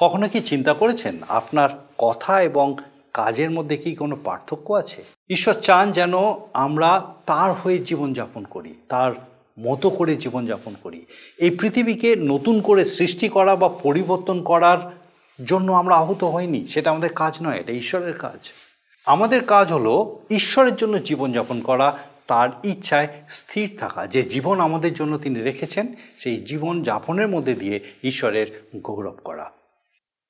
কখনো কি চিন্তা করেছেন? আপনার কথা এবং কাজের মধ্যে কি কোনো পার্থক্য আছে? ঈশ্বর চান যেন আমরা তার হয়ে জীবনযাপন করি, তার মতো করে জীবনযাপন করি। এই পৃথিবীকে নতুন করে সৃষ্টি করা বা পরিবর্তন করার জন্য আমরা আহত হইনি, সেটা আমাদের কাজ নয়, এটা ঈশ্বরের কাজ। আমাদের কাজ হলো ঈশ্বরের জন্য জীবনযাপন করা, তার ইচ্ছায় স্থির থাকা। যে জীবন আমাদের জন্য তিনি রেখেছেন, সেই জীবন যাপনের মধ্যে দিয়ে ঈশ্বরের গৌরব করা।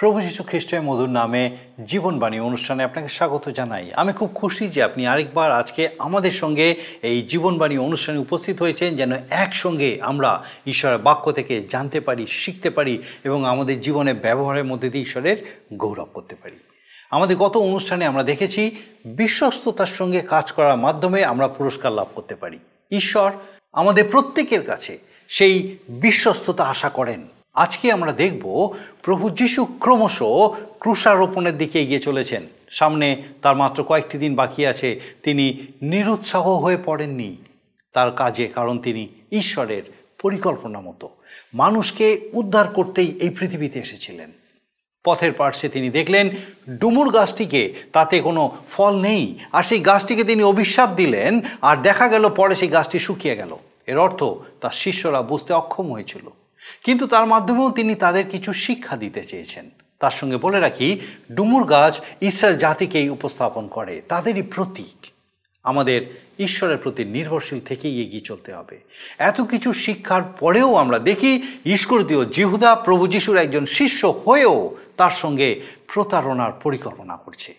প্রভু যীশু খ্রিস্টের মধুর নামে জীবনবাণী অনুষ্ঠানে আপনাকে স্বাগত জানাই। আমি খুব খুশি যে আপনি আরেকবার আজকে আমাদের সঙ্গে এই জীবনবাণী অনুষ্ঠানে উপস্থিত হয়েছেন, যেন একসঙ্গে আমরা ঈশ্বরের বাক্য থেকে জানতে পারি, শিখতে পারি এবং আমাদের জীবনে ব্যবহারের মধ্যে দিয়ে ঈশ্বরের গৌরব করতে পারি। আমাদের গত অনুষ্ঠানে আমরা দেখেছি, বিশ্বস্ততার সঙ্গে কাজ করার মাধ্যমে আমরা পুরস্কার লাভ করতে পারি। ঈশ্বর আমাদের প্রত্যেকের কাছে সেই বিশ্বস্ততা আশা করেন। আজকে আমরা দেখব প্রভু যিশু ক্রমশ ক্রুশারোপণের দিকে এগিয়ে চলেছেন। সামনে তার মাত্র কয়েকটি দিন বাকি আছে। তিনি নিরুৎসাহ হয়ে পড়েননি। তার কাজে কারণ তিনি ঈশ্বরের পরিকল্পনা মতো। মানুষকে উদ্ধার করতেই এই পৃথিবীতে এসেছিলেন। পথের পার্শ্বে তিনি দেখলেন, ডুমুর গাছটিকে তাতে কোনো ফল নেই। আর সেই গাছটিকে তিনি অভিশাপ দিলেন। আর দেখা গেল, পরে সেই গাছটি শুকিয়ে গেল। এর অর্থ, তার শিষ্যরা বুঝতে অক্ষম হয়েছিল। কিন্তু তার মাধ্যমেও তিনি তাদের কিছু শিক্ষা দিতে চেয়েছেন। তার সঙ্গে বলে রাখি, ডুমুর গাছ ইসরায়েল জাতিকেই উপস্থাপন করে, তাদেরই প্রতীক। আমাদের ঈশ্বরের প্রতি নির্ভরশীল থেকেই এগিয়ে চলতে হবে। এত কিছু শিক্ষার পরেও আমরা দেখি ইস্করদীয় জিহুদা প্রভু যিশুর একজন শিষ্য হয়েও তার সঙ্গে প্রতারণার পরিকল্পনা করছে।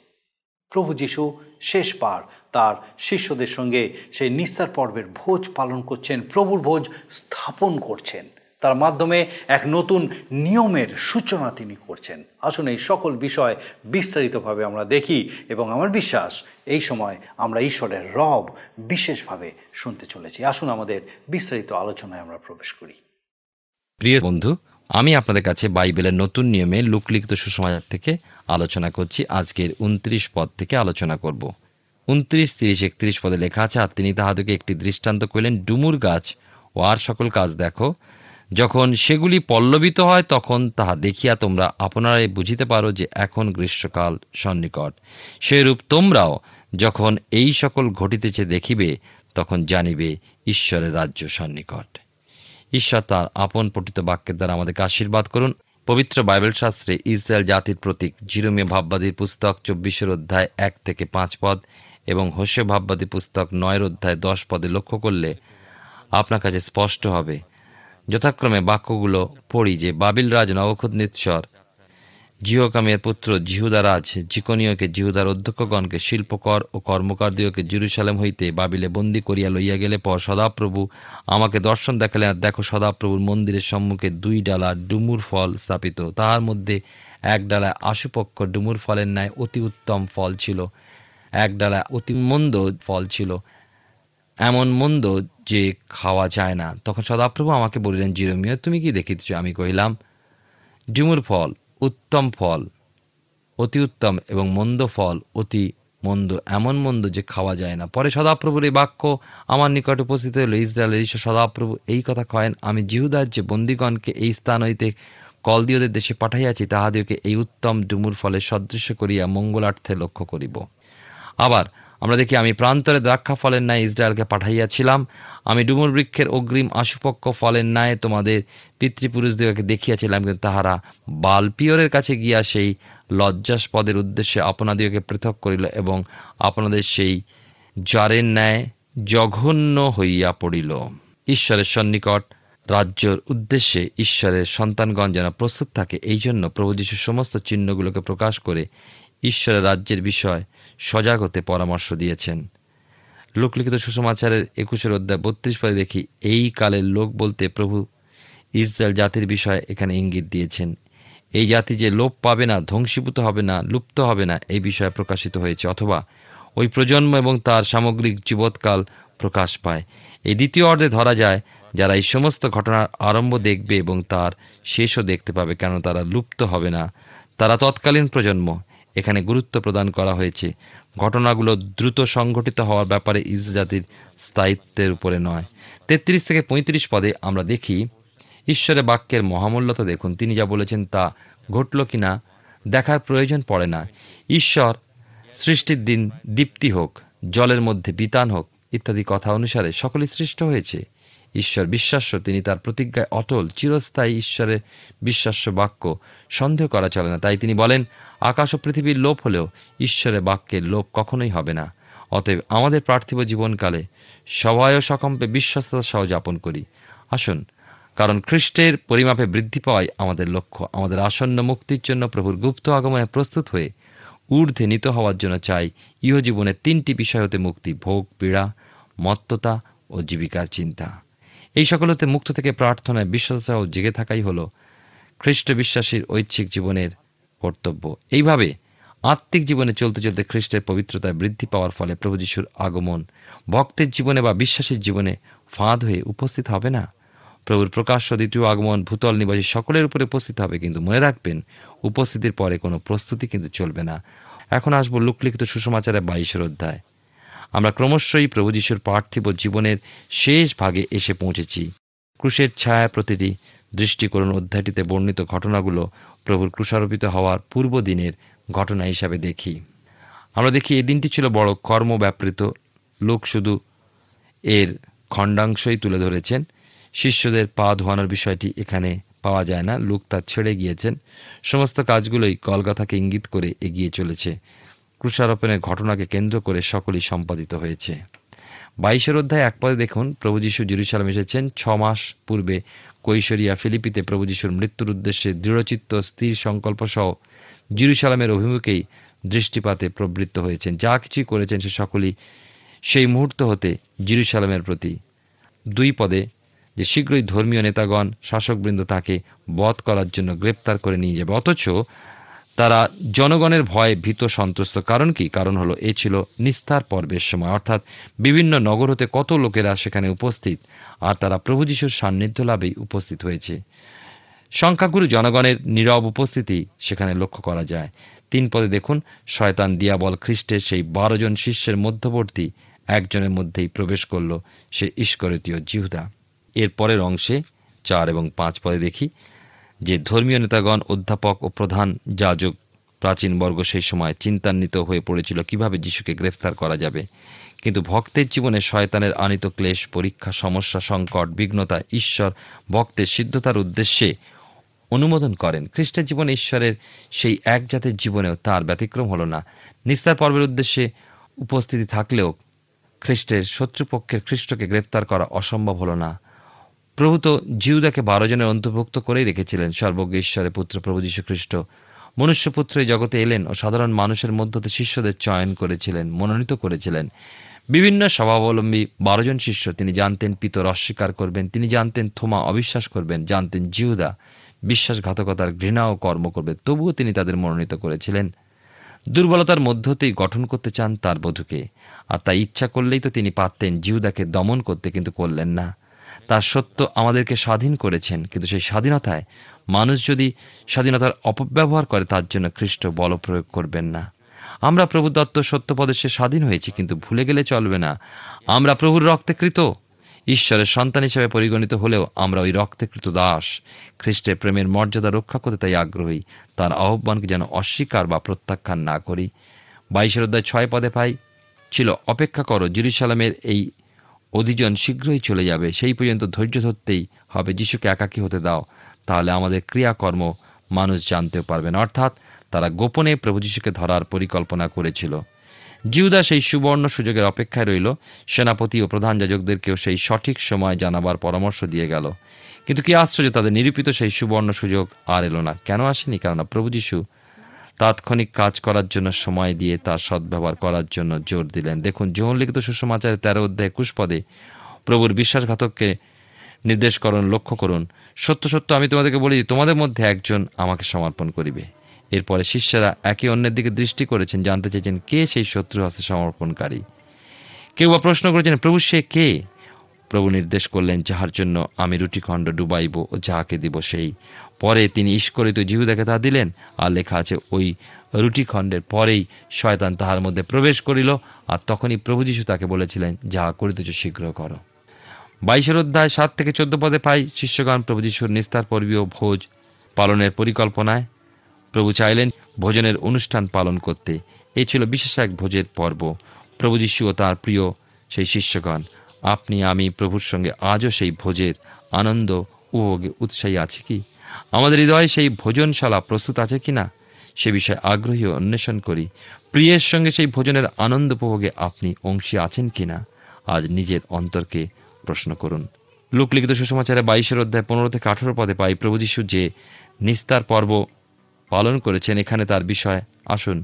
প্রভু যিশু শেষবার তার শিষ্যদের সঙ্গে সেই নিস্তার পর্বের ভোজ পালন করছেন, প্রভুর ভোজ স্থাপন করছেন। তার মাধ্যমে এক নতুন নিয়মের সূচনা তিনি করছেন। আসুন এই সকল বিষয় বিস্তারিতভাবে আমরা দেখি এবং আমার বিশ্বাস এই সময় আমরা ঈশ্বরের রব বিশেষভাবে শুনতে চলেছি। আসুন আমাদের বিস্তারিত আলোচনায় আমরা প্রবেশ করি। প্রিয় বন্ধু, আমি আপনাদের কাছে বাইবেলের নতুন নিয়মে লুকলিখিত সুসমাচার থেকে আলোচনা করছি। আজকের উনত্রিশ পদ থেকে আলোচনা করব। উনত্রিশ, তিরিশ, একত্রিশ পদে লেখা আছে, আর তিনি তাহাদেরকে একটি দৃষ্টান্ত করিলেন, ডুমুর গাছ ও আর সকল কাজ দেখো যখন সেগুলি পল্লবিত হয়, তখন তাহা দেখিয়া তোমরা আপনারাই বুঝিতে পারো যে এখন গ্রীষ্মকাল সন্নিকট। সেরূপ তোমরাও যখন এই সকল ঘটিতেছে দেখিবে, তখন জানিবে ঈশ্বরের রাজ্য সন্নিকট। ঈশ্বর তার আপন পঠিত বাক্যের দ্বারা আমাদেরকে আশীর্বাদ করুন। পবিত্র বাইবেল শাস্ত্রে ইসরায়েল জাতির প্রতীক জিরোমীয় ভাববাদীর পুস্তক চব্বিশের অধ্যায় এক থেকে পাঁচ পদ এবং হোসে ভাববাদী পুস্তক নয়ের অধ্যায় দশ পদে লক্ষ্য করলে আপনার কাছে স্পষ্ট হবে যথাক্রমে বাক্যগুলো পড়ি যে বাবিল রাজ নবখুদ্নিৎসর জিহকামের পুত্র জিহুদারাজ জিকনীয়কে জিহুদার অধ্যক্ষগণকে শিল্পকর ও কর্মকারদিওকে জেরুসালেম হইতে বাবিলে বন্দি করিয়া লইয়া গেলে পর সদাপ্রভু আমাকে দর্শন দেখালেন আর দেখো সদাপ্রভুর মন্দিরের সম্মুখে দুই ডালা ডুমুর ফল স্থাপিত। তাহার মধ্যে এক ডালায় আশুপক্ষ ডুমুর ফলের ন্যায় অতি উত্তম ফল ছিল, এক ডালায় অতি মন্দ ফল ছিল। এমন মন্দ যে খাওয়া যায় না। তখন সদাপ্রভু আমাকে বলিলেন, জিরোমিয়া, তুমি কি দেখিতেছ? আমি কহিলাম ডুমুর ফল, উত্তম ফল, অতি উত্তম এবং মন্দ ফল, অতি মন্দ, এমন মন্দ যে খাওয়া যায় না। পরে সদাপ্রভুর এই বাক্য আমার নিকট উপস্থিত হইল। ইসরায়েলের ঈশ্বর সদাপ্রভু এই কথা কয়েন, আমি জিহুদার যে বন্দিগণকে এই স্থান হইতে কলদিওদের দেশে পাঠাইয়াছি, তাহাদিওকে এই উত্তম ডুমুর ফলের সদৃশ্য করিয়া মঙ্গলার্থে লক্ষ্য করিব। আবার আমরা দেখি আমি প্রান্তরে দ্রাক্ষা ফলের ন্যায় ইসরায়েলকে পাঠাইয়াছিলাম। আমি ডুমুর বৃক্ষের অগ্রিম আশুপক্ষ ফলের ন্যায় তোমাদের পিতৃপুরুষদিগকে দেখিয়াছিলাম, কিন্তু তাহারা বালপিয়রের কাছে গিয়া সেই লজ্জাস্পদের উদ্দেশ্যে আপনাদিগকে পৃথক করিল এবং আপনাদের সেই জারের ন্যায় জঘন্য হইয়া পড়িল। ঈশ্বরের সন্নিকট রাজ্যর উদ্দেশ্যে ঈশ্বরের সন্তানগণ যেন প্রস্তুত থাকে এই জন্য প্রভু সমস্ত চিহ্নগুলোকে প্রকাশ করে ঈশ্বরের রাজ্যের বিষয় সজাগ হতে পরামর্শ দিয়েছেন। লোকলিখিত সুষমাচারের একুশের অধ্যায় বত্রিশ পদে দেখি, এই কালের লোক বলতে প্রভু ইসরায়েল জাতির বিষয়ে এখানে ইঙ্গিত দিয়েছেন। এই জাতি যে লোপ পাবে না, ধ্বংসীভূত হবে না, লুপ্ত হবে না, এই বিষয়ে প্রকাশিত হয়েছে, অথবা ওই প্রজন্ম এবং তার সামগ্রিক জীবৎকাল প্রকাশ পায়। এই দ্বিতীয় অর্ধে ধরা যায়, যারা এই সমস্ত ঘটনার আরম্ভ দেখবে এবং তার শেষও দেখতে পাবে, কেন তারা লুপ্ত হবে না। তারা তৎকালীন প্রজন্ম। এখানে গুরুত্ব প্রদান করা হয়েছে। ঘটনাগুলো দ্রুত সংঘটিত হওয়ার ব্যাপারে ইস জাতির স্থায়িত্বের উপরে নয়। তেত্রিশ থেকে পঁয়ত্রিশ পদে আমরা দেখি, ঈশ্বরের বাক্যের মহামূল্যতা দেখুন। তিনি যা বলেছেন তা ঘটল কি না দেখার প্রয়োজন পড়ে না। ঈশ্বর সৃষ্টির দিন দীপ্তি হোক, জলের মধ্যে বিতান হোক ইত্যাদি কথা অনুসারে সকলেই সৃষ্ট হয়েছে। ঈশ্বর বিশ্বাস্য তিনি তার প্রতিজ্ঞায় অটল, চিরস্থায়ী ঈশ্বরের বিশ্বাস্য বাক্য সন্দেহ করা চলে না। তাই তিনি বলেন, আকাশ ও পৃথিবীর লোপ হলেও ঈশ্বরের বাক্যের লোপ কখনোই হবে না। অতএব আমাদের পার্থিব জীবনকালে সবাই ও সকম্পে বিশ্বস্ততা সহ যাপন করি। আসুন, কারণ খ্রিস্টের পরিমাপে বৃদ্ধি পাওয়াই আমাদের লক্ষ্য। আমাদের আসন্ন মুক্তির জন্য প্রভুর গুপ্ত আগমনে প্রস্তুত হয়ে ঊর্ধ্বে নিত হওয়ার জন্য চাই ইহজীবনের তিনটি বিষয় হতে মুক্তি, ভোগ, পীড়া, মত্ততা ও জীবিকার চিন্তা। এই সকলতে মুক্ত থেকে প্রার্থনায় বিশ্বাসতা ও জেগে থাকাই হল খ্রিস্ট বিশ্বাসীর ঐচ্ছিক জীবনের কর্তব্য। এইভাবে আত্মিক জীবনে চলতে চলতে খ্রিস্টের পবিত্রতায় বৃদ্ধি পাওয়ার ফলে প্রভু যিশুর আগমন ভক্তের জীবনে বা বিশ্বাসীর জীবনে ফাঁদ হয়ে উপস্থিত হবে না? প্রভুর প্রকাশ্য দ্বিতীয় আগমন ভূতল নিবাসী সকলের উপরে উপস্থিত হবে কিন্তু মনে রাখবেন, উপস্থিতির পরে কোনো প্রস্তুতি কিন্তু চলবে না। এখন আসব লোকলিখিত সুসমাচারের বাইশের অধ্যায়। আমরা ক্রমশই প্রভু যিশুর পার্থিব জীবনের শেষ ভাগে এসে পৌঁছেছি। ক্রুশের ছায়া প্রতিটি দৃষ্টিকরণ অধ্যায়টিতে বর্ণিত ঘটনাগুলো প্রভুর ক্রুশারোপিত হওয়ার পূর্ব দিনের ঘটনা হিসাবে দেখি। আমরা দেখি এই দিনটি ছিল বড় কর্মব্যাপৃত। লোক শুধু এর খণ্ডাংশই তুলে ধরেছেন। শিষ্যদের পা ধোয়ানোর বিষয়টি এখানে পাওয়া যায় না। লোক তা ছেড়ে গিয়েছেন। সমস্ত কাজগুলোই কলকাতাকে ইঙ্গিত করে এগিয়ে চলেছে। ক্রুশারোপণের ঘটনাকে কেন্দ্র করে সকলই সম্পাদিত হয়েছে। বাইশের অধ্যায় এক পদে দেখুন, প্রভু জেরুসালাম এসেছেন, ছ মাস পূর্বে কৈশরিয়া, ফিলিপিতে প্রভু যিশুর মৃত্যুর উদ্দেশ্যে দৃঢ়চিত্ত, স্থির সংকল্প সহ জিরুসালামের অভিমুখেই দৃষ্টিপাতে প্রবৃত্ত হয়েছেন। যা কিছুই করেছেন সে সকলেই সেই মুহূর্ত হতে জিরুসালামের প্রতি। দুই পদে যে শীঘ্রই ধর্মীয় নেতাগণ, শাসকবৃন্দ তাকে বধ করার জন্য গ্রেপ্তার করে নিয়ে যাবে। অথচ তারা জনগণের ভয়ে ভীত সন্ত্রস্ত। কারণ কি? কারণ হলো, এ ছিল নিস্তার পর্বের সময়। অর্থাৎ বিভিন্ন নগর হতে কত লোকেরা সেখানে উপস্থিত, আর তারা প্রভু যিশুর সান্নিধ্য লাভেই উপস্থিত হয়েছে। সংখ্যাগুরু জনগণের নীরব উপস্থিতি সেখানে লক্ষ্য করা যায়। তিন পদে দেখুন, শয়তান দিয়াবল খ্রিস্টের সেই বারো জন শিষ্যের মধ্যবর্তী একজনের মধ্যেই প্রবেশ করল, সে ঈশ্বরতীয় জিহুদা। এর পরের অংশে চার এবং পাঁচ পদে দেখি যে ধর্মীয় নেতাগণ, অধ্যাপক ও প্রধান যাজক প্রাচীন বর্গ সেই সময় চিন্তান্বিত হয়ে পড়েছিল কীভাবে যিশুকে গ্রেফতার করা যাবে। কিন্তু ভক্তের জীবনে শয়তানের আনিত ক্লেশ, পরীক্ষা, সমস্যা, সংকট, বিঘ্নতা, ঈশ্বর, ভক্তের সিদ্ধতার উদ্দেশ্যে অনুমোদন করেন। খ্রিস্টের জীবনে ঈশ্বরের সেই এক জাতের জীবনেও তার ব্যতিক্রম হল না। নিস্তার পর্বের উদ্দেশ্যে উপস্থিতি থাকলেও খ্রিস্টের শত্রুপক্ষের খ্রিস্টকে গ্রেপ্তার করা অসম্ভব হলো না। প্রভু তো জিউদাকে বারো জনের অন্তর্ভুক্ত করেই রেখেছিলেন সর্বজ্ঞ ঈশ্বরের পুত্র প্রভু খ্রিস্ট মনুষ্যপুত্র এই জগতে এলেন ও সাধারণ মানুষের মধ্য হতে শিষ্যদের চয়ন করেছিলেন, মনোনীত করেছিলেন। বিভিন্ন স্বভাবাবলম্বী বারো জন শিষ্য, তিনি জানতেন পিতর অস্বীকার করবেন, তিনি জানতেন থোমা অবিশ্বাস করবেন, জানতেন জিহুদা বিশ্বাসঘাতকতার ঘৃণা ও কর্ম করবে, তবুও তিনি তাদের মনোনীত করেছিলেন। দুর্বলতার মধ্যতেই গঠন করতে চান তার বধূকে। আর তাই ইচ্ছা করলেই তো তিনি পারতেন জিহুদাকে দমন করতে, কিন্তু করলেন না। তার সত্য আমাদেরকে স্বাধীন করেছেন। কিন্তু সেই স্বাধীনতায় মানুষ যদি স্বাধীনতার অপব্যবহার করে, তার জন্য খ্রিস্ট বল প্রয়োগ করবেন না। আমরা প্রভু দত্ত সত্যপদে সে স্বাধীন হয়েছি, কিন্তু ভুলে গেলে চলবে না। আমরা প্রভুর রক্তে কৃত। ঈশ্বরের সন্তান হিসেবে পরিগণিত হলেও আমরা ওই রক্তেকৃত দাস। খ্রিস্টের প্রেমের মর্যাদা রক্ষা করতে তাই আগ্রহী। তার আহ্বানকে যেন অস্বীকার বা প্রত্যাখ্যান না করি। বাইশের অধ্যায় ছয় পদে পাই, ছিল, অপেক্ষা করো, জিরুসালামের এই অধিজন শীঘ্রই চলে যাবে। সেই পর্যন্ত ধৈর্য ধরতেই হবে। যিশুকে একাকী হতে দাও, তাহলে আমাদের ক্রিয়াকর্ম মানুষ জানতেও পারবেন অর্থাৎ তারা গোপনে প্রভু যিশুকে ধরার পরিকল্পনা করেছিল। জিউদা সেই সুবর্ণ সুযোগের অপেক্ষায় রইল। সেনাপতি ও প্রধান যাজকদেরকেও সেই সঠিক সময় জানাবার পরামর্শ দিয়ে গেল। কিন্তু কি আশ্চর্য, তাদের নিরূপিত সেই সুবর্ণ সুযোগ আর এলো না। কেন আসেনি? কেননা প্রভু যিশু তাৎক্ষণিক কাজ করার জন্য সময় দিয়ে তার সদ্ব্যবহার করার জন্য জোর দিলেন। দেখুন, যৌন লিখিত সুসমাচারের তেরো অধ্যায় একুশ পদে প্রভুর বিশ্বাসঘাতককে নির্দেশ করুন, লক্ষ্য করুন। সত্য সত্য, আমি তোমাদেরকে বলি, তোমাদের মধ্যে একজন আমাকে সমর্পণ করিবে। এরপরে শিষ্যরা একে অন্যের দিকে দৃষ্টি করেছেন, জানতে চেয়েছেন, কে সেই শত্রু হস্তে সমর্পণকারী? কেউ বা প্রশ্ন করেছেন, প্রভু, সে কে? প্রভু নির্দেশ করলেন, যাহার জন্য আমি রুটিখণ্ড ডুবাইব ও যাহাকে দিব সেই পরে তিনি ঈস্করিত জিহুদাকে তা দিলেন, আর লেখা আছে, ওই রুটিখণ্ডের পরেই শয়তান তাহার মধ্যে প্রবেশ করিল, আর তখনই প্রভু যিশু তাকে বলেছিলেন যাহা করিতেছ শীঘ্র করো। বাইশের অধ্যায় সাত থেকে চোদ্দ পদে পাই শিষ্যগণ প্রভু যিশুর নিস্তার পর্বীয় ভোজ পালনের পরিকল্পনায়। প্রভু চাইলেন ভোজনের অনুষ্ঠান পালন করতে। এই ছিল বিশেষ এক ভোজের পর্ব। প্রভু যিশু ও তাঁর প্রিয় সেই শিষ্যগণ, আপনি, আমি প্রভুর সঙ্গে আজও সেই ভোজের আনন্দ উপভোগে উৎসাহী আছে কি? আমাদের হৃদয়ে সেই ভোজনশালা প্রস্তুত আছে কি না, সে বিষয়ে আগ্রহী অন্বেষণ করি। প্রিয়ের সঙ্গে সেই ভোজনের আনন্দ উপভোগে আপনি অংশী আছেন কি না, আজ নিজের অন্তরকে প্রশ্ন করুন। লোকলিখিত সুসমাচারে বাইশের অধ্যায় পনেরো থেকে আঠেরো পদে পাই প্রভু যিশু যে নিস্তার পর্ব পালন করেছেন, এখানে তার বিষয় আসুন,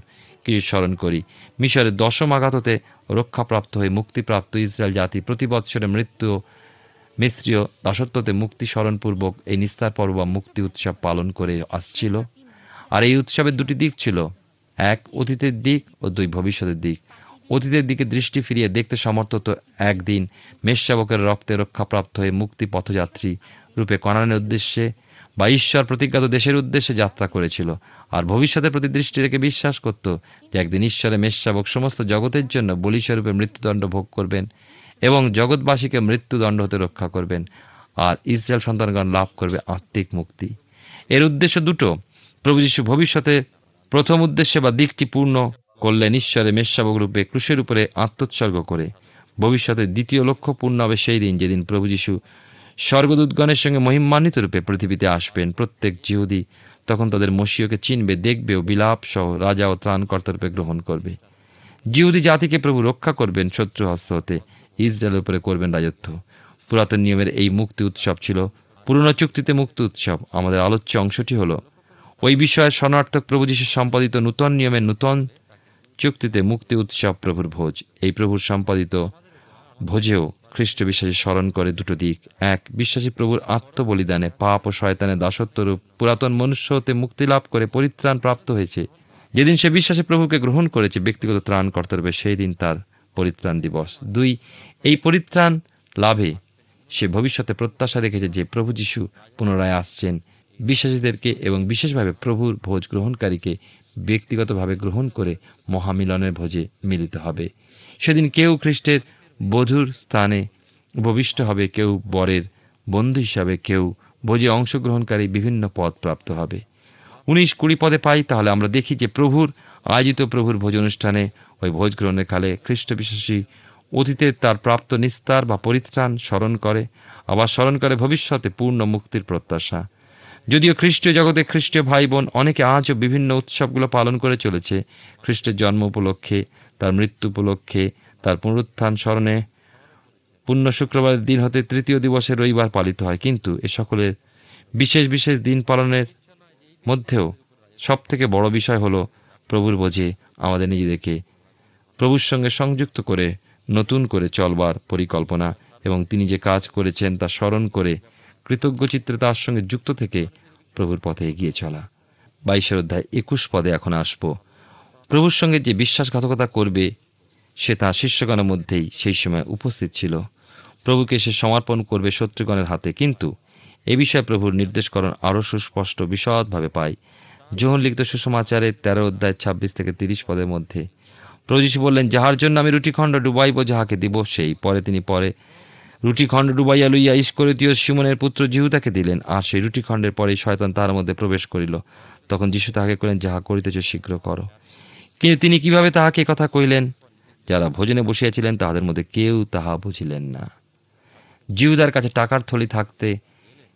কিছু স্মরণ করি। মিশরের দশম আঘাততে রক্ষাপ্রাপ্ত হয়ে মুক্তিপ্রাপ্ত ইসরায়েল জাতি প্রতি বৎসরে মৃত্যু মিশ্রীয় দাসত্বতে মুক্তি স্মরণপূর্বক এই নিস্তার পর্ব বা মুক্তি উৎসব পালন করে আসছিল। আর এই উৎসবের দুটি দিক ছিল। এক, অতীতের দিক ও দুই, ভবিষ্যতের দিক। অতীতের দিকে দৃষ্টি ফিরিয়ে দেখতে সমর্থ একদিন মেষশাবকের রক্তে রক্ষাপ্রাপ্ত হয়ে মুক্তি পথযাত্রী রূপে কনানের উদ্দেশ্যে বা ঈশ্বর প্রতিজ্ঞাত দেশের উদ্দেশ্যে যাত্রা করেছিল। আর ভবিষ্যতের প্রতি দৃষ্টি রেখে বিশ্বাস করত যে একদিন ঈশ্বরের মেষশাবক সমস্ত জগতের জন্য বলিস্বরূপে মৃত্যুদণ্ড ভোগ করবেন এবং জগৎবাসীকে মৃত্যুদণ্ড হতে রক্ষা করবেন আর ইসরায়েল সন্তানগণ লাভ করবে আত্মিক মুক্তি। এর উদ্দেশ্য দুটো। প্রভু যীশু ভবিষ্যতে প্রথম উদ্দেশ্যে বা দিকটি পূর্ণ করলেন ঈশ্বরে মেষশাবক রূপে ক্রুশের উপরে আত্মোৎসর্গ করে। ভবিষ্যতে দ্বিতীয় লক্ষ্য পূর্ণ হবে সেই দিন যেদিন প্রভু যীশু স্বর্গদূতগণের সঙ্গে মহিমান্বিত রূপে পৃথিবীতে আসবেন। প্রত্যেক জিহুদি তখন তাদের মসীয়কে চিনবে, দেখবে ও বিলাপ সহ রাজা ও ত্রাণকর্তা রূপে গ্রহণ করবে। জিহুদি জাতিকে প্রভু রক্ষা করবেন শত্রু হস্ত হতে। ইসরায়েলের উপরে করবেন রাজত্ব। পুরাতন নিয়মের এই মুক্তি উৎসব ছিল পুরনো চুক্তিতে মুক্তি উৎসব। আমাদের আলোচ্য অংশটি হলো, ওই বিষয়ে শরণার্থক প্রভু যীশু সম্পাদিত নূতন নিয়মের নূতন চুক্তিতে মুক্তি উৎসব প্রভুর ভোজ। এই প্রভুর সম্পাদিত ভোজেও খ্রিস্ট বিশ্বাসী স্মরণ করে দুটো দিক। এক, বিশ্বাসী প্রভুর আত্মবলিদানে পাপ ও শয়তানের দাসত্বরূপ পুরাতন মনুষ্য হতে মুক্তি লাভ করে পরিত্রাণ প্রাপ্ত হয়েছে। যেদিন সে বিশ্বাসী প্রভুকে গ্রহণ করেছে, ব্যক্তিগত ত্রাণ কর্তব্যে সেই দিন তার পরিত্রাণ দিবস। দুই এই পরিত্রাণ লাভে সে ভবিষ্যতে প্রত্যাশা রেখেছে যে প্রভু যিশু পুনরায় আসছেন। বিশ্বাসীদেরকে এবং বিশেষভাবে প্রভুর ভোজ গ্রহণকারীকে ব্যক্তিগতভাবে গ্রহণ করে মহামিলনের ভোজে মিলিত হবে। সেদিন কেউ খ্রিস্টের বধুর স্থানে উপবিষ্ট হবে, কেউ বরের বন্ধু হিসাবে, কেউ ভোজে অংশগ্রহণকারী বিভিন্ন পদ প্রাপ্ত হবে। উনিশ কুড়ি পদে পাই, তাহলে আমরা দেখি যে প্রভুর, আয়োজিত প্রভুর ভোজ অনুষ্ঠানে ওই ভোজ গ্রহণের কালে খ্রিস্ট বিশ্বাসী অতীতে তার প্রাপ্ত নিস্তার বা পরিত্রাণ স্মরণ করে, আবার স্মরণ করে ভবিষ্যতে পূর্ণ মুক্তির প্রত্যাশা। যদিও খ্রিস্টীয় জগতে খ্রিস্টীয় ভাই বোন অনেকে আজও বিভিন্ন উৎসবগুলো পালন করে চলেছে, খ্রিস্টের জন্ম উপলক্ষে, তার মৃত্যু উপলক্ষে, তার পুনরুত্থান স্মরণে। পূর্ণ শুক্রবারের দিন হতে তৃতীয় দিবসে রবিবার পালিত হয়, কিন্তু এ সকলের বিশেষ বিশেষ দিন পালনের মধ্যেও সব থেকে বড় বিষয় হলো প্রভুর বোঝে আমাদের নিজেদেরকে, প্রভুর সঙ্গে সংযুক্ত করে নতুন করে চলবার পরিকল্পনা এবং তিনি যে কাজ করেছেন তা স্মরণ করে কৃতজ্ঞ চিত্রে তার সঙ্গে যুক্ত থেকে প্রভুর পথে এগিয়ে চলা। বাইশের অধ্যায় একুশ পদে এখন আসব। প্রভুর সঙ্গে যে বিশ্বাসঘাতকতা করবে, সে তার শিষ্যগণের মধ্যেই সেই সময় উপস্থিত ছিল। প্রভুকে সে সমর্পণ করবে শত্রুগণের হাতে, কিন্তু এ বিষয়ে প্রভুর নির্দেশকরণ আরও সুস্পষ্ট, বিশদভাবে পায়। যোহন লিখিত সুসমাচারের তেরো অধ্যায় ছাব্বিশ থেকে তিরিশ পদের মধ্যে প্রভু বললেন, যাহার জন্য আমি রুটিখণ্ড ডুবাইব, যাহাকে দিব সেই। পরে তিনি পরে রুটিখণ্ড ডুবাইয়া লইয়া ইস্করিতীয় সিমনের পুত্র জিহু তাকে দিলেন, আর সেই রুটিখণ্ডের পরেই শয়তান তাহার মধ্যে প্রবেশ করিল। তখন যীশু তাহাকে কহিলেন, যাহা করিতেছ শীঘ্র করো। কিন্তু তিনি কীভাবে তাহাকে কথা কহিলেন? যারা ভোজনে বসিয়াছিলেন, তাহাদের মধ্যে কেউ তাহা বুঝিলেন না। জিহুদার কাছে টাকার থলি থাকতে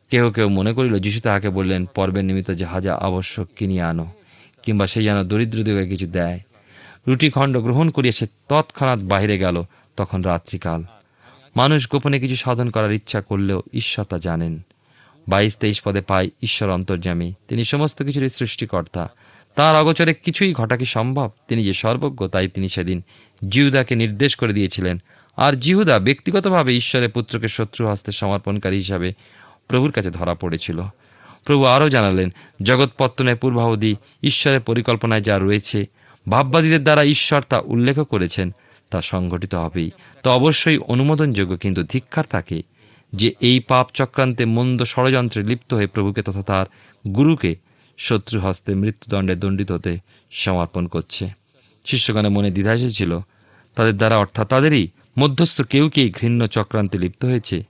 কেউ কেউ মনে করিল, যিশু তাহাকে বললেন, পর্বের নিমিত্ত যাহা যা আবশ্যক কিনিয়া আনো, কিংবা সে যেন দরিদ্রদিকে কিছু দেয়। রুটিখণ্ড গ্রহণ করিয়া সে তৎক্ষণাৎ বাহিরে গেল, তখন রাত্রিকাল। মানুষ গোপনে কিছু সাধন করার ইচ্ছা করলেও ঈশ্বর তা জানেন। বাইশ তেইশ পদে পাই ঈশ্বর অন্তর্যামী। তিনি সমস্ত কিছুরই সৃষ্টিকর্তা। তার অগোচরে কিছুই ঘটা কি সম্ভব? তিনি যে সর্বজ্ঞ, তাই তিনি সেদিন জিউদাকে নির্দেশ করে দিয়েছিলেন। আর জিহুদা ব্যক্তিগতভাবে ঈশ্বরের পুত্রকে শত্রু হস্তে সমর্পণকারী হিসাবে প্রভুর কাছে ধরা পড়েছিল। প্রভু আরও জানালেন, জগৎপত্তনের পূর্বাবধি ঈশ্বরের পরিকল্পনায় যা রয়েছে ভাববাদীদের দ্বারা ঈশ্বর তা উল্লেখ করেছেন, তা সংঘটিত হবেই। তো অবশ্যই অনুমোদনযোগ্য কিন্তু ধিক্ষার থাকে যে এই পাপ চক্রান্তে মন্দ ষড়যন্ত্রে লিপ্ত হয়ে প্রভুকে তথা তার গুরুকে শত্রু হস্তে মৃত্যুদণ্ডে দণ্ডিত হতে সমর্পণ করছে। শিষ্যগণের মনে দ্বিধা এসেছিল। তাদের দ্বারা অর্থাৎ তাদেরই মধ্যস্থ কেউ কি ঘৃণ্য চক্রান্তে লিপ্ত হয়েছে?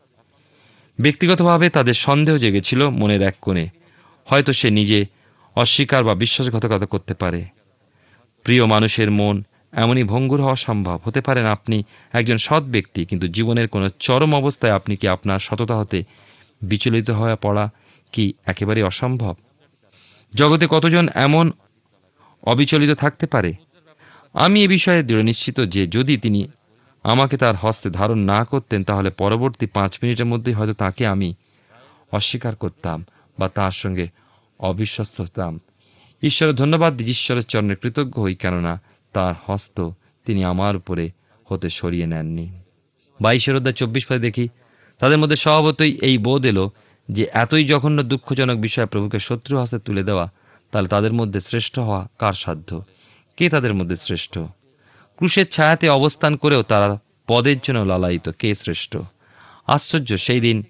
ব্যক্তিগতভাবে তাদের সন্দেহ জেগেছিল মনের এক কোণে। হয়তো সে নিজে অস্বীকার বা বিশ্বাসঘাতকতা করতে পারে। প্রিয় মানুষের মন এমনই ভঙ্গুর হওয়া সম্ভব। হতে পারেন আপনি একজন সৎ ব্যক্তি, কিন্তু জীবনের কোনো চরম অবস্থায় আপনি কি আপনার সততা হতে বিচলিত হয়ে পড়া কি একেবারে অসম্ভব? জগতে কতজন এমন অবিচলিত থাকতে পারে? আমি এ বিষয়ে দৃঢ় নিশ্চিত যে যদি তিনি আমাকে তার হস্তে ধারণ না করতেন, তাহলে পরবর্তী পাঁচ মিনিটের মধ্যেই হয়তো তাকে আমি অস্বীকার করতাম বা তার সঙ্গে অবিশ্বস্ত হতাম ঈশ্বরের ধন্যবাদ, ঈশ্বরের চরণে কৃতজ্ঞ হই, কেননা তার হস্ত তিনি আমার উপরে হতে সরিয়ে নেননি। বাইশের অধ্যায় চব্বিশ পরে দেখি, তাদের মধ্যে স্বভাবতই এই বোধ এলো যে এতই জঘন্য দুঃখজনক বিষয় প্রভুকে শত্রু হস্তে তুলে দেওয়া তাহলে তাদের মধ্যে শ্রেষ্ঠ হওয়া কার সাধ্য? কে তাদের মধ্যে শ্রেষ্ঠ? ক্রুশের ছায়াতে অবস্থান করেও তারা পদের জন্য লালায়িত, কে শ্রেষ্ঠ? আশ্চর্য, সেই দিন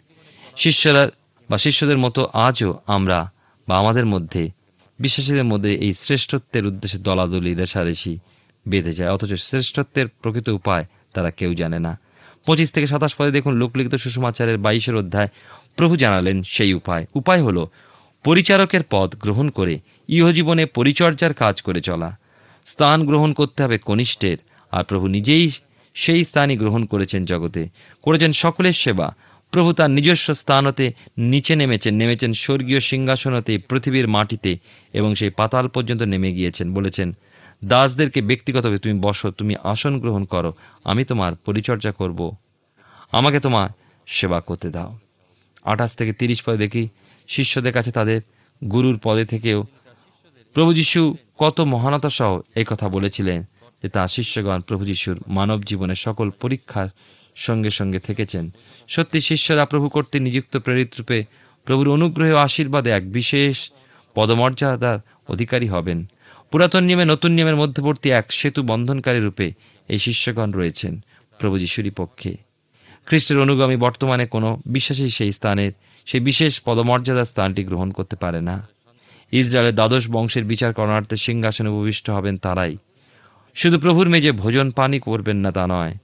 শিষ্যরা বা শিষ্যদের মতো আজও আমরা বা আমাদের মধ্যে বিশ্বাসীদের মধ্যে এই শ্রেষ্ঠত্বের উদ্দেশ্যে দলাদলি, রেশারেশি বেঁধে যায়। অথচ শ্রেষ্ঠত্বের প্রকৃত উপায় তারা কেউ জানে না। পঁচিশ থেকে সাতাশ পদে দেখুন লোকলিখিত সুষমাচারের বাইশের অধ্যায়। প্রভু জানালেন সেই উপায়। উপায় হলো পরিচারকের পদ গ্রহণ করে ইহজীবনে পরিচর্যার কাজ করে চলা। স্থান গ্রহণ করতে হবে কনিষ্ঠের। আর প্রভু নিজেই সেই স্থানই গ্রহণ করেছেন জগতে। করেছেন সকলের সেবা। প্রভু তার নিজস্ব স্থান হতে নিচে নেমেছেন নেমেছেন স্বর্গীয় সিংহাসন হতে পৃথিবীর মাটিতে, এবং সেই পাতাল পর্যন্ত নেমে গিয়েছেন। বলেছেন, দাসদেরকে ব্যক্তিগতভাবে তুমি বসো, তুমি আসন গ্রহণ করো, আমি তোমার পরিচর্যা করব। আমাকে তোমার সেবা করতে দাও। আঠাশ থেকে তিরিশ পদে দেখি শিষ্যদের কাছে তাদের গুরুর পদে থেকেও, প্রভু যিশু কত মহানতা সহ এই কথা বলেছিলেন যে তার শিষ্যগণ প্রভু যিশুর মানব জীবনের সকল পরীক্ষার সঙ্গে সঙ্গে থেকেছেন। সত্যি শিষ্যরা প্রভু কর্তৃক নিযুক্ত প্রেরিত রূপে প্রভুর অনুগ্রহে আশীর্বাদে এক বিশেষ পদমর্যাদার অধিকারী হবেন। পুরাতন নিয়মে নতুন নিয়মের মধ্যবর্তী এক সেতু বন্ধনকারী রূপে এই শিষ্যগণ রয়েছেন প্রভু যিশুরই পক্ষে। খ্রিস্টের অনুগামী বর্তমানে কোনো বিশ্বাসী সেই স্থানের সেই বিশেষ পদমর্যাদার স্থানটি গ্রহণ করতে পারে না। ইসরায়েলের দ্বাদশ বংশের বিচার করণার্থে সিংহাসনে উপবিষ্ট হবেন তারাই। শুধু প্রভুর মেজে ভোজন পানি করবেন না তা নয়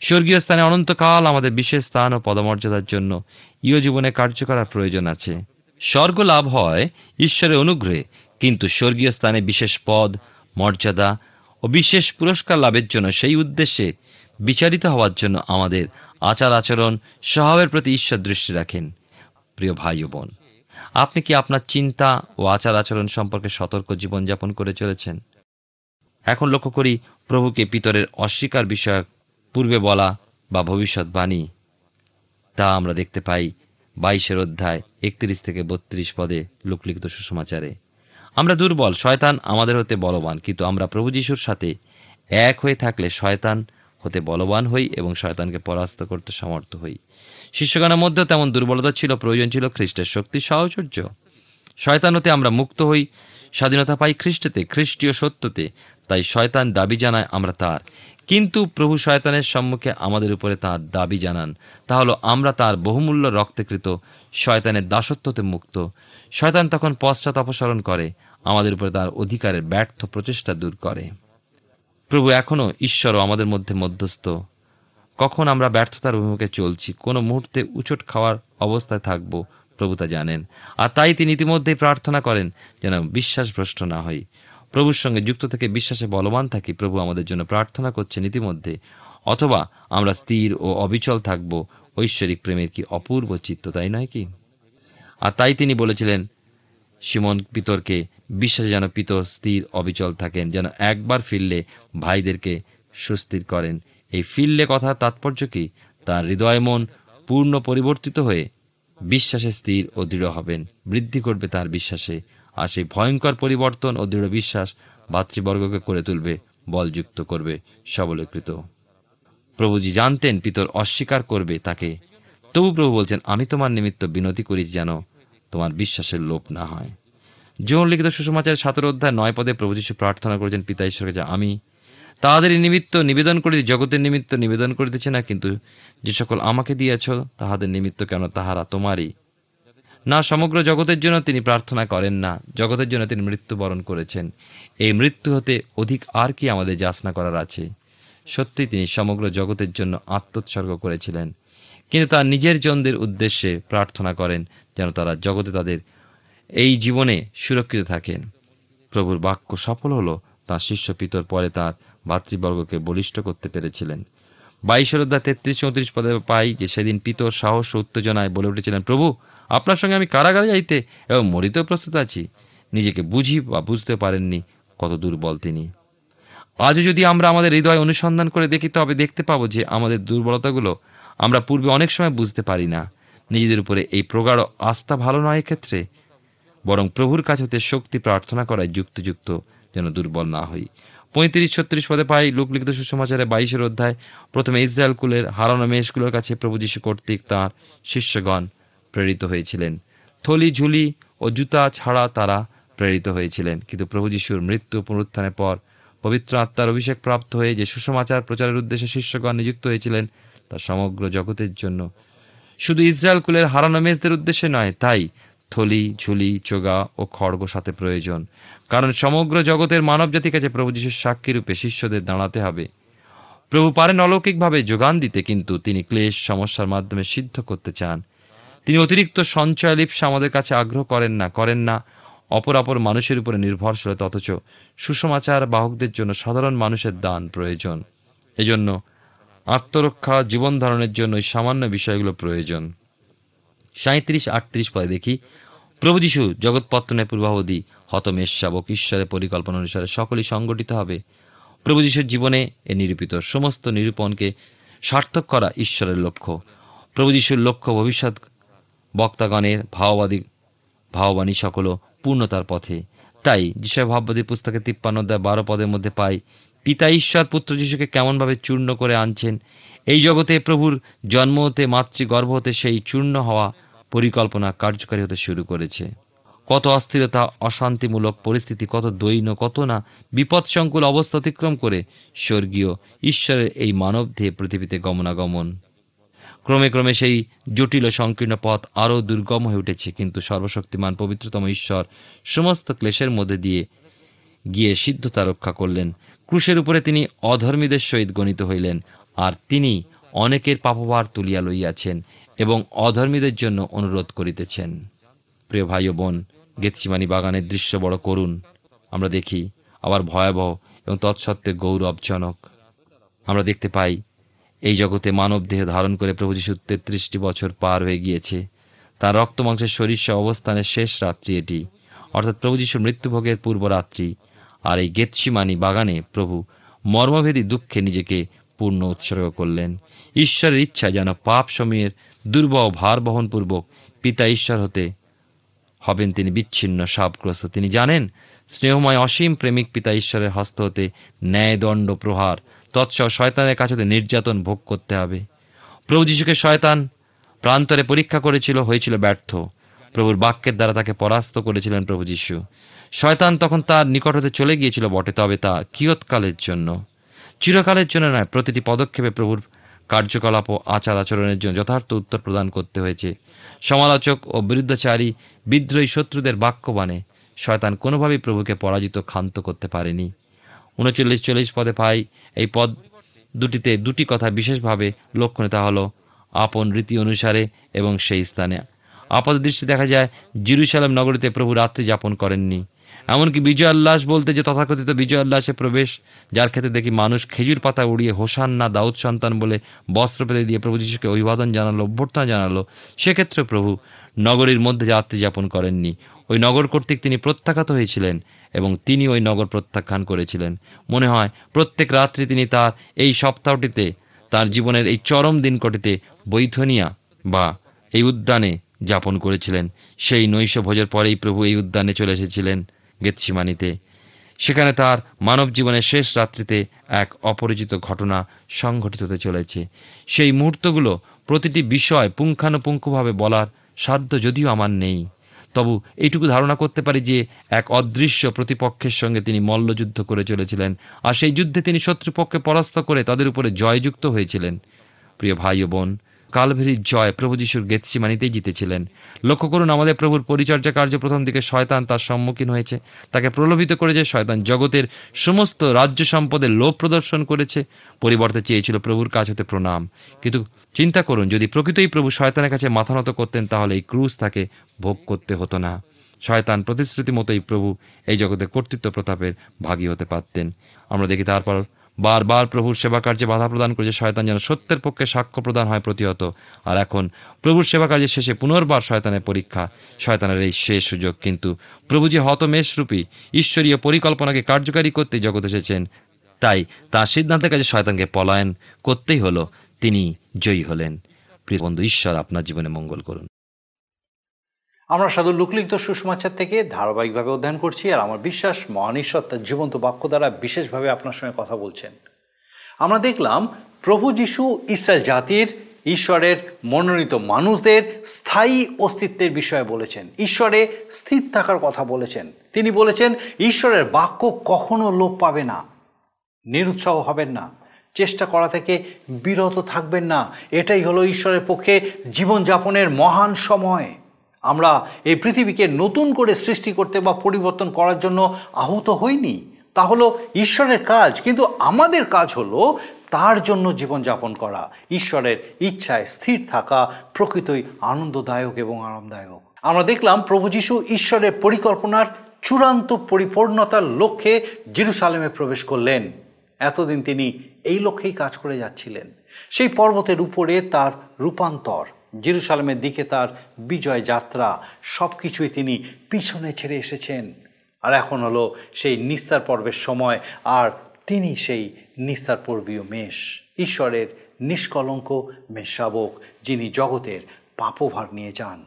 স্বর্গীয় স্থানে অনন্তকাল আমাদের বিশেষ স্থান ও পদমর্যাদার জন্য ইয় জীবনে কার্য করার প্রয়োজন আছে। স্বর্গ লাভ হয় ঈশ্বরের অনুগ্রহে, কিন্তু স্বর্গীয় স্থানে বিশেষ পদ, মর্যাদা ও বিশেষ পুরস্কার লাভের জন্য সেই উদ্দেশ্যে বিচারিত হওয়ার জন্য আমাদের আচার আচরণ, স্বভাবের প্রতি ঈশ্বর দৃষ্টি রাখেন। প্রিয় ভাই ও বোন, আপনি কি আপনার চিন্তা ও আচার আচরণ সম্পর্কে সতর্ক জীবনযাপন করে চলেছেন? এখন লক্ষ্য করি প্রভুকে পিতরের অস্বীকার বিষয়ক পূর্বে বলা বা ভবিষ্যৎবাণী তা আমরা দেখতে পাই বাইশের অধ্যায় একত্রিশ থেকে বত্রিশ পদে লোকলিখিত সুসমাচারে। আমরা দুর্বল, শয়তান আমাদের হতে বলবান, কিন্তু আমরা প্রভু যিশুর সাথে এক হয়ে থাকলে শয়তান হতে বলবান হই এবং শয়তানকে পরাস্ত করতে সমর্থ হই। শিষ্যগণের মধ্যেও তেমন দুর্বলতা ছিল, প্রয়োজন ছিল খ্রিস্টের শক্তি, সাহচর্য। শয়তান হতে আমরা মুক্ত হই, স্বাধীনতা পাই খ্রিস্টতে, খ্রিস্টীয় সত্যতে, তাই শয়তান দাবি জানায় আমরা তার। কিন্তু প্রভু শয়তানের সম্মুখে আমাদের উপরে তার দাবি জানান। তা হলো, আমরা তার বহুমূল্য রক্তকৃত, শয়তানের দাসত্বতে মুক্ত। শয়তান তখন পশ্চাৎ অপসারণ করে, আমাদের উপরে তার অধিকারের ব্যর্থ প্রচেষ্টা দূর করে। প্রভু এখনও ঈশ্বরও আমাদের মধ্যে মধ্যস্থ। কখন আমরা ব্যর্থতার অভিমুখে চলছি, কোনো মুহূর্তে উচট খাওয়ার অবস্থায় থাকব, প্রভু তা জানেন। আর তাই তিনি ইতিমধ্যেই প্রার্থনা করেন, যেন বিশ্বাসভ্রষ্ট না হই। প্রভুর সঙ্গে যুক্ত থেকে বিশ্বাসে বলবান থাকি, প্রভু আমাদের জন্য প্রার্থনা করছেন ইতিমধ্যে। অথবা আমরা স্থির ও অবিচল থাকব, ঐশ্বরিক প্রেমের কি অপূর্ব চিত্ত, তাই নয় কি? আর তাই তিনি বলেছিলেন, সিমন পিতরকে বিশ্বাসে যেন পিতর স্থির, অবিচল থাকেন, যেন একবার ফিরলে ভাইদেরকে সুস্থির করেন। এই ফিরলে কথা তাৎপর্য কি? তার হৃদয় মন পূর্ণ পরিবর্তিত হয়ে বিশ্বাসে স্থির ও দৃঢ় হবেন। বৃদ্ধি করবে তার বিশ্বাসে আর সেই ভয়ঙ্কর পরিবর্তন ও দৃঢ় বিশ্বাস ভাতৃবর্গকে করে তুলবে, বলযুক্ত করবে, সবলীকৃত। প্রভুজি জানতেন পিতর অস্বীকার করবে তাকে, তবু প্রভু বলছেন, আমি তোমার নিমিত্ত বিনতি করি যেন তোমার বিশ্বাসের লোপ না হয়। যৌন লিখিত সুসমাচারের সতেরো অধ্যায় নয় পদে প্রভু যীশু প্রার্থনা করেছেন, পিতা ঈশ্বরকে যে আমি তাহাদের নিমিত্ত নিবেদন করিতে জগতের নিমিত্ত নিবেদন করিতেছে না, কিন্তু যে সকল আমাকে দিয়েছ, তাহাদের নিমিত্ত কেন তাহারা তোমারই না, সমগ্র জগতের জন্য তিনি প্রার্থনা করেন না। জগতের জন্য তিনি মৃত্যুবরণ করেছেন। এই মৃত্যু হতে অধিক আর কি আমাদের যাচনা করার আছে। সত্যি তিনি সমগ্র জগতের জন্য আত্মোৎসর্গ করেছিলেন। কিন্তু তার নিজের জনদের উদ্দেশ্যে প্রার্থনা করেন যেন তারা জগতে তাদের এই জীবনে সুরক্ষিত থাকেন। প্রভুর বাক্য সফল হলো, তার শিষ্য পিতর পরে তার ভাতৃবর্গকে বলিষ্ঠ করতে পেরেছিলেন। বাইশের অধ্যায় তেত্রিশ চৌত্রিশ পদে পাই যে সেদিন পিতর সাহস উত্তেজনায় বলে উঠেছিলেন, প্রভু আপনার সঙ্গে আমি কারাগারে যাইতে এবং মরিতেও প্রস্তুত আছি। নিজেকে বুঝি বা বুঝতে পারেননি, কত দুর্বল তিনি। আজও যদি আমরা আমাদের হৃদয় অনুসন্ধান করে দেখি, তবে দেখতে পাবো যে আমাদের দুর্বলতাগুলো আমরা পূর্বে অনেক সময় বুঝতে পারি না। নিজেদের উপরে এই প্রগাঢ় আস্থা ভালো নয় এক্ষেত্রে। বরং প্রভুর কাছ হতে শক্তি প্রার্থনা করায় যুক্তযুক্ত যেন দুর্বল না হই। পঁয়ত্রিশ ছত্রিশ পদে পাই লোকলিখিত সুসমাচারে বাইশের অধ্যায়, প্রথমে ইসরায়েল কুলের হারানো মেষগুলোর কাছে প্রভু যীশু কর্তৃক তাঁর শিষ্যগণ প্রেরিত হয়েছিলেন। থলি, ঝুলি ও জুতা ছাড়া তারা প্রেরিত হয়েছিলেন। কিন্তু প্রভু যীশুর মৃত্যু পুনরুত্থানের পর পবিত্র আত্মার অভিষেক প্রাপ্ত হয়ে যে সুসমাচার প্রচারের উদ্দেশ্যে শিষ্যগণ নিযুক্ত হয়েছিলেন, তা সমগ্র জগতের জন্য। শুধু ইসরায়েল কুলের হারানো মেজদের উদ্দেশ্যে নয়, তাই থলি, ঝুলি, চোগা ও খড়গ সাথে প্রয়োজন। কারণ সমগ্র জগতের মানব মানবজাতির কাছে প্রভু যিশুর সাক্ষী রূপে শিষ্যদের দাঁড়াতে হবে। প্রভু পারেন অলৌকিকভাবে যোগান দিতে, কিন্তু তিনি ক্লেশ, সমস্যার মাধ্যমে সিদ্ধ করতে চান। তিনি অতিরিক্ত সঞ্চয় লিপসা আমাদের কাছে আগ্রহ করেন না করেন না। অপর অপর মানুষের উপরে নির্ভরশীলতা, অথচ সুসমাচার বাহকদের জন্য সাধারণ মানুষের দান প্রয়োজন। এজন্য আত্মরক্ষা, জীবন ধারণের জন্য এই সামান্য বিষয়গুলো প্রয়োজন। সাঁত্রিশ আটত্রিশ পদে দেখি, প্রভু যিশু জগৎপত্তনের পূর্বাবধি হতমেশ শাবক ঈশ্বরের পরিকল্পনা অনুসারে সকলেই সংগঠিত হবে। প্রভু যিশুর জীবনে এ নিরূপিত সমস্ত নিরূপণকে সার্থক করা ঈশ্বরের লক্ষ্য। প্রভু যিশুর লক্ষ্য ভবিষ্যৎ বক্তাগণের ভাওবাদী ভাববাণী সকল পূর্ণতার পথে। তাই যিশয় ভাববাদী পুস্তকে তিপ্পান্ন অধ্যায় বারো পদের মধ্যে পাই, পিতা ঈশ্বর পুত্র যিশুকে কেমনভাবে চূর্ণ করে আনছেন? এই জগতে প্রভুর জন্ম হতে মাতৃগর্ভ হতে সেই চূর্ণ হওয়া পরিকল্পনা কার্যকারী হতে শুরু করেছে। কত অস্থিরতা, অশান্তিমূলক পরিস্থিতি, কত দৈন্য কত না বিপদসংকুল অবস্থা অতিক্রম করে স্বর্গীয় ঈশ্বরের এই মানব দেহে পৃথিবীতে গমনাগমন। ক্রমে ক্রমে সেই জটিল ও সংকীর্ণ পথ আরও দুর্গম হয়ে উঠেছে। কিন্তু সর্বশক্তিমান পবিত্রতম ঈশ্বর সমস্ত ক্লেশের মধ্যে দিয়ে গিয়ে সিদ্ধতা রক্ষা করলেন। ক্রুশের উপরে তিনি অধর্মীদের সহিত গণিত হইলেন, আর তিনি অনেকের পাপভার তুলিয়া লইয়াছেন এবং অধর্মীদের জন্য অনুরোধ করিতেছেন। প্রিয় ভাই ও বোন, গেতসিমানি বাগানের দৃশ্য বড় করুণ আমরা দেখি আবার ভয়াবহ এবং তৎসত্ত্বে গৌরবজনক। আমরা দেখতে পাই এই জগতে মানব দেহ ধারণ করে প্রভু যিশু তেত্রিশটি বছর পার হয়ে গিয়েছে। তার রক্ত মাংসের শরীর অবস্থানের শেষ রাত্রি এটি। অর্থাৎ প্রভু যিশুর মৃত্যুভোগের পূর্ব রাত্রি আর এই গেতসিমানি বাগানে প্রভু মর্মভেদী দুঃখে নিজেকে পূর্ণ উৎসর্গ করলেন। ঈশ্বরের ইচ্ছা যেন পাপ সময়ের দুর্বহ ভার বহনপূর্বক পিতা ঈশ্বর হতে হবেন তিনি বিচ্ছিন্ন সাপগ্রস্ত। তিনি জানেন, স্নেহময় অসীম প্রেমিক পিতা ঈশ্বরের হস্ত হতে ন্যায়দণ্ড প্রহার তৎসহ শয়তানের কাছে নির্যাতন ভোগ করতে হবে। প্রভু যিশুকে শয়তান প্রান্তরে পরীক্ষা করেছিল, হয়েছিল ব্যর্থ। প্রভুর বাক্যের দ্বারা তাকে পরাস্ত করেছিলেন প্রভু যিশু। শয়তান তখন তার নিকট হতে চলে গিয়েছিল বটে, তবে তা কিয়ৎকালের জন্য। চিরকালের জন্য নয়, প্রতিটি পদক্ষেপে প্রভুর কার্যকলাপ ও আচার আচরণের জন্য যথার্থ উত্তর প্রদান করতে হয়েছে। সমালোচক ও বিরুদ্ধাচারী, বিদ্রোহী শত্রুদের বাক্যবাণে শয়তান কোনোভাবেই প্রভুকে পরাজিত ক্ষান্ত করতে পারেনি। উনচল্লিশ চল্লিশ পদে পাই এই পদ দুটিতে দুটি কথা বিশেষভাবে লক্ষণে তা হলো আপন রীতি অনুসারে এবং সেই স্থানে। আপাত দৃষ্টি দেখা যায়, জিরুসালাম নগরীতে প্রভু রাত্রি যাপন করেননি। এমনকি বিজয় উল্লাস বলতে যে তথাকথিত বিজয় উল্লাসে প্রবেশ, যার ক্ষেত্রে দেখি মানুষ খেজুর পাতা উড়িয়ে হোসান্না দাউদ সন্তান বলে বস্ত্র পেতে দিয়ে প্রভু যিশুকে অভিবাদন জানালো, অভ্যর্থনা জানালো সেক্ষেত্রে প্রভু নগরীর মধ্যে রাত্রি যাপন করেননি, ওই নগর কর্তৃক তিনি প্রত্যাখ্যাত হয়েছিলেন। এবং তিনি ওই নগর প্রত্যাখ্যান করেছিলেন। মনে হয়, প্রত্যেক রাত্রি তিনি তার এই সপ্তাহটিতে, তার জীবনের এই চরম দিনকটিতে বৈথনিয়া বা এই উদ্যানে যাপন করেছিলেন। সেই নৈশ ভোজের পরেই প্রভু এই উদ্যানে চলে এসেছিলেন গেতসিমানিতে। সেখানে তার মানব জীবনের শেষ রাত্রিতে এক অপরিচিত ঘটনা সংঘটিত হতে চলেছে। সেই মুহূর্তগুলো প্রতিটি বিষয় পুঙ্খানুপুঙ্খভাবে বলার সাধ্য যদিও আমার নেই। তবু এইটুকু ধারণা করতে পারি যে এক অদৃশ্য প্রতিপক্ষের সঙ্গে তিনি মল্লযুদ্ধ করে চলেছিলেন, আর সেই যুদ্ধে তিনি শত্রুপক্ষকে পরাস্ত করে তাদের উপরে জয়যুক্ত হয়েছিলেন। প্রিয় ভাই ও বোন, কালভেরির জয় প্রভু যিশুর গেতসিমানিতেই জিতেছিলেন। লক্ষ্য করুন, আমাদের প্রভুর পরিচর্যা কার্য প্রথম দিকে শয়তান তার সম্মুখীন হয়েছে। তাকে প্রলোভিত করেছে শয়তান জগতের সমস্ত রাজ্য সম্পদের লোভ প্রদর্শন করেছে। পরিবর্তে চেয়েছিল প্রভুর কাছ হতে প্রণাম। কিন্তু চিন্তা করুন, যদি প্রকৃতই প্রভু শয়তানের কাছে মাথা নত করতেন, তাহলে এই ক্রুজ তাকে ভোগ করতে হতো না। শয়তান প্রতিশ্রুতি মতোই প্রভু এই জগতে কর্তৃত্ব প্রতাপের ভাগী হতে পারতেন। আমরা দেখি তারপর, বারবার প্রভুর সেবা কার্যে বাধা প্রদান করেছে শয়তান যেন সত্যের পক্ষে সাক্ষ্য প্রদান হয় প্রতিহত। আর এখন প্রভুর সেবা কার্যের শেষে পুনর্বার শয়তানের পরীক্ষা, শয়তানের এই শেষ সুযোগ। কিন্তু প্রভু যে হতমেষরূপী ঈশ্বরীয় পরিকল্পনাকে কার্যকারী করতে জগৎ এসেছেন, তাই তার সিদ্ধান্তের কাছে শয়তানকে পলায়ন করতেই হলো। তিনি জয়ী হলেন। প্রিয় বন্ধু, ঈশ্বর আপনার জীবনে মঙ্গল করুন। আমরা সাধু লুকলিখিত সুষমাচার থেকে ধারাবাহিকভাবে অধ্যয়ন করছি আর আমার বিশ্বাস মহান ঈশ্বর তার জীবন্ত বাক্য দ্বারা বিশেষভাবে আপনার সঙ্গে কথা বলছেন। আমরা দেখলাম প্রভু যিশু ইসরায়েল জাতির ঈশ্বরের মনোনীত মানুষদের স্থায়ী অস্তিত্বের বিষয়ে বলেছেন। ঈশ্বরে স্থির থাকার কথা বলেছেন। তিনি বলেছেন, ঈশ্বরের বাক্য কখনো লোপ পাবে না, নিরুৎসাহ হবেন না। চেষ্টা করা থেকে বিরত থাকবেন না। এটাই হলো ঈশ্বরের পক্ষে জীবনযাপনের মহান সময়। আমরা এই পৃথিবীকে নতুন করে সৃষ্টি করতে বা পরিবর্তন করার জন্য আহত হইনি। তা হলো ঈশ্বরের কাজ, কিন্তু আমাদের কাজ হলো তার জন্য জীবনযাপন করা। ঈশ্বরের ইচ্ছায় স্থির থাকা প্রকৃতই আনন্দদায়ক এবং আরামদায়ক। আমরা দেখলাম প্রভু যীশু ঈশ্বরের পরিকল্পনার চূড়ান্ত পরিপূর্ণতার লক্ষ্যে জেরুসালেমে প্রবেশ করলেন। এতদিন তিনি এই লক্ষ্যেই কাজ করে যাচ্ছিলেন। সেই পর্বতের উপরে তার রূপান্তর, জেরুসালেমের দিকে তার বিজয় যাত্রা সব কিছুই তিনি পিছনে ছেড়ে এসেছেন। আর এখন হলো সেই নিস্তার পর্বের সময়, আর তিনি সেই নিস্তার পর্বীয় মেষ, ঈশ্বরের নিষ্কলঙ্ক মেষশাবক, যিনি জগতের পাপভার নিয়ে যান।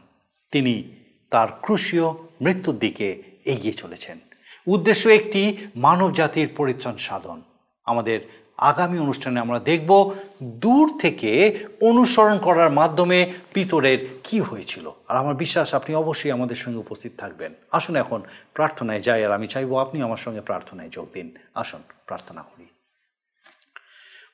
তিনি তার ক্রুশীয় মৃত্যুর দিকে এগিয়ে চলেছেন। উদ্দেশ্য একটি মানব জাতির পরিত্রাণ সাধন। আমাদের আগামী অনুষ্ঠানে আমরা দেখব দূর থেকে অনুসরণ করার মাধ্যমে পিতরের কি হয়েছিল। আর আমার বিশ্বাস, আপনি অবশ্যই আমাদের সঙ্গে উপস্থিত থাকবেন। আসুন এখন, প্রার্থনায় যাই, আর আমি চাইব আপনি আমার সঙ্গে প্রার্থনায় যোগ দিন। আসুন, প্রার্থনা করি।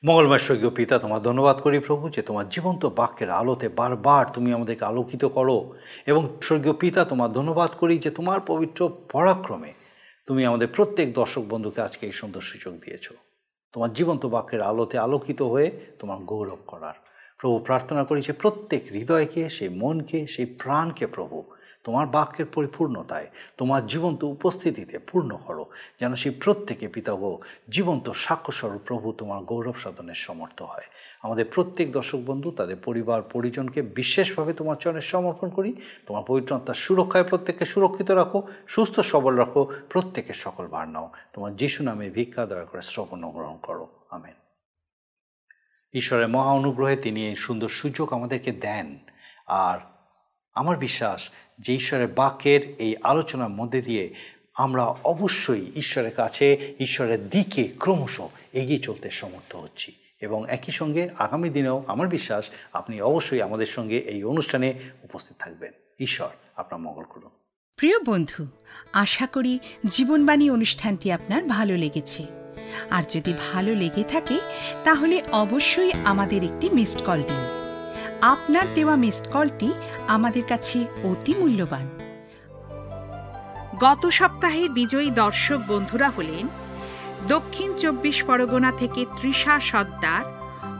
মঙ্গলময় স্বর্গীয় পিতা, তোমার ধন্যবাদ করি প্রভু যে তোমার জীবন্ত বাক্যের আলোতে বারবার তুমি আমাদেরকে আলোকিত করো। এবং স্বর্গীয় পিতা, তোমার ধন্যবাদ করি যে তোমার পবিত্র পরাক্রমে তুমি আমাদের প্রত্যেক দর্শক বন্ধুকে আজকে এই সুন্দর সুযোগ দিয়েছ। তোমার জীবন্ত বাক্যের আলোতে আলোকিত হয়ে তোমার গৌরব করার। প্রভু প্রার্থনা করি যে প্রত্যেক হৃদয়কে, সেই মনকে, সেই প্রাণকে প্রভু, তোমার বাক্যের পরিপূর্ণতায়, তোমার জীবন্ত উপস্থিতিতে পূর্ণ করো, যেন সেই প্রত্যেকে পিতাগ জীবন্ত সাক্ষ্যস্বরূপ প্রভু তোমার গৌরব সাধনের সমর্থ হয়। আমাদের প্রত্যেক দর্শক বন্ধু, তাদের পরিবার, পরিজনকে বিশেষভাবে তোমার চরণে সমর্পণ করি। তোমার পবিত্রতার সুরক্ষায় প্রত্যেককে সুরক্ষিত রাখো, সুস্থ সবল রাখো, প্রত্যেকের সকল ভার নাও। তোমার যিশু নামে ভিক্ষা, দয়া করে শ্রবণ গ্রহণ করো। আমেন। ঈশ্বরের মহা অনুগ্রহে তিনি এই সুন্দর সুযোগ আমাদেরকে দেন। আর আমার বিশ্বাস যে ঈশ্বরের বাক্যের এই আলোচনার মধ্যে দিয়ে আমরা অবশ্যই ঈশ্বরের কাছে, ঈশ্বরের দিকে ক্রমশ এগিয়ে চলতে সমর্থ হচ্ছি। এবং একই সঙ্গে আগামী দিনেও আমার বিশ্বাস আপনি অবশ্যই আমাদের সঙ্গে এই অনুষ্ঠানে উপস্থিত থাকবেন। ঈশ্বর আপনার মঙ্গল করুন। প্রিয় বন্ধু, আশা করি জীবনবাণী অনুষ্ঠানটি আপনার ভালো লেগেছে। আর যদি ভালো লেগে থাকে, তাহলে অবশ্যই আমাদের একটি মিসড কল দিন। আপনার দেওয়া মিসড কলটি আমাদের কাছে অতি মূল্যবান। গত সপ্তাহের বিজয়ী দর্শক বন্ধুরা হলেন দক্ষিণ চব্বিশ পরগনা থেকে তৃষা সর্দার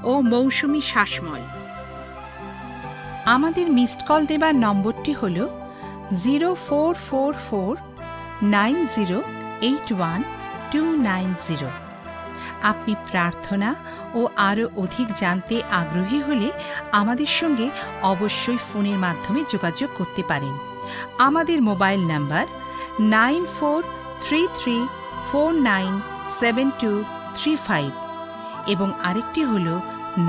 ও মৌসুমি শাসমল। আমাদের মিসড কল দেবার নম্বরটি হল zero four four four nine zero eight one two nine zero আপনি প্রার্থনা ও আরও অধিক জানতে আগ্রহী হলে আমাদের সঙ্গে অবশ্যই ফোনের মাধ্যমে যোগাযোগ করতে পারেন। আমাদের mobile number nine four three three four nine seven two three five এবং আরেকটি হল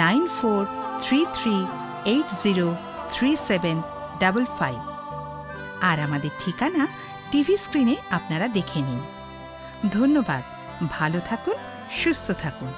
nine four three three eight zero three seven double five আর আমাদের ঠিকানা টিভি স্ক্রিনে আপনারা দেখে নিন। ধন্যবাদ। ভালো থাকুন সুস্থ থাকুন।